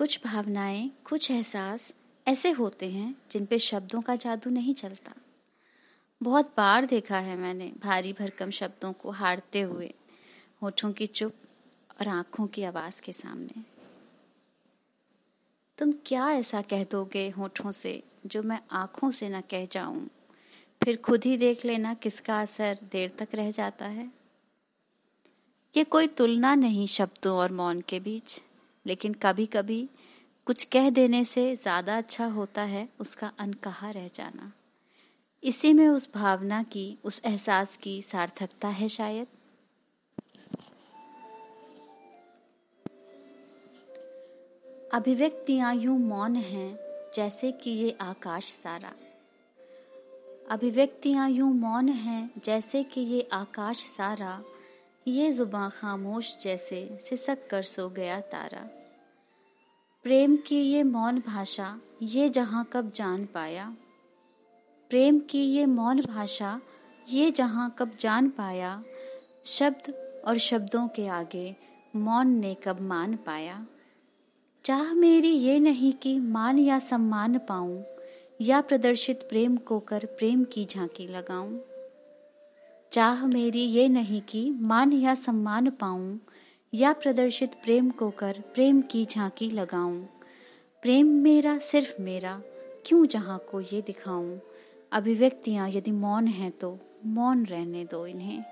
कुछ भावनाएँ, कुछ एहसास ऐसे होते हैं जिन पे शब्दों का जादू नहीं चलता। बहुत बार देखा है मैंने भारी भरकम शब्दों को हारते हुए, होठों की चुप और आँखों की आवाज़ के सामने। तुम क्या ऐसा कह दोगे होठों से जो मैं आँखों से न कह जाऊँ? फिर खुद ही देख लेना किसका असर देर तक रह जाता है। ये कोई तुलना नहीं शब्दों और मौन के बीच। लेकिन कभी कभी कुछ कह देने से ज़्यादा अच्छा होता है उसका अनकहा रह जाना। इसी में उस भावना की, उस एहसास की सार्थकता है शायद। अभिव्यक्तियाँ यूँ मौन हैं जैसे कि ये आकाश सारा। अभिव्यक्तियाँ यूँ मौन हैं जैसे कि ये आकाश सारा ये जुबां खामोश जैसे सिसक कर सो गया तारा। प्रेम की ये मौन भाषा ये जहाँ कब जान पाया? प्रेम की ये मौन भाषा ये जहाँ कब जान पाया? शब्द और शब्दों के आगे मौन ने कब मान पाया? चाह मेरी ये नहीं कि मान या सम्मान पाऊँ, या प्रदर्शित प्रेम को कर प्रेम की झांकी लगाऊँ। चाह मेरी ये नहीं कि मान या सम्मान पाऊँ, या प्रदर्शित प्रेम को कर प्रेम की झांकी लगाऊँ। प्रेम मेरा सिर्फ़ मेरा, क्यों जहाँ को ये दिखाऊँ? अभिव्यक्तियाँ यदि मौन हैं तो मौन रहने दो इन्हें।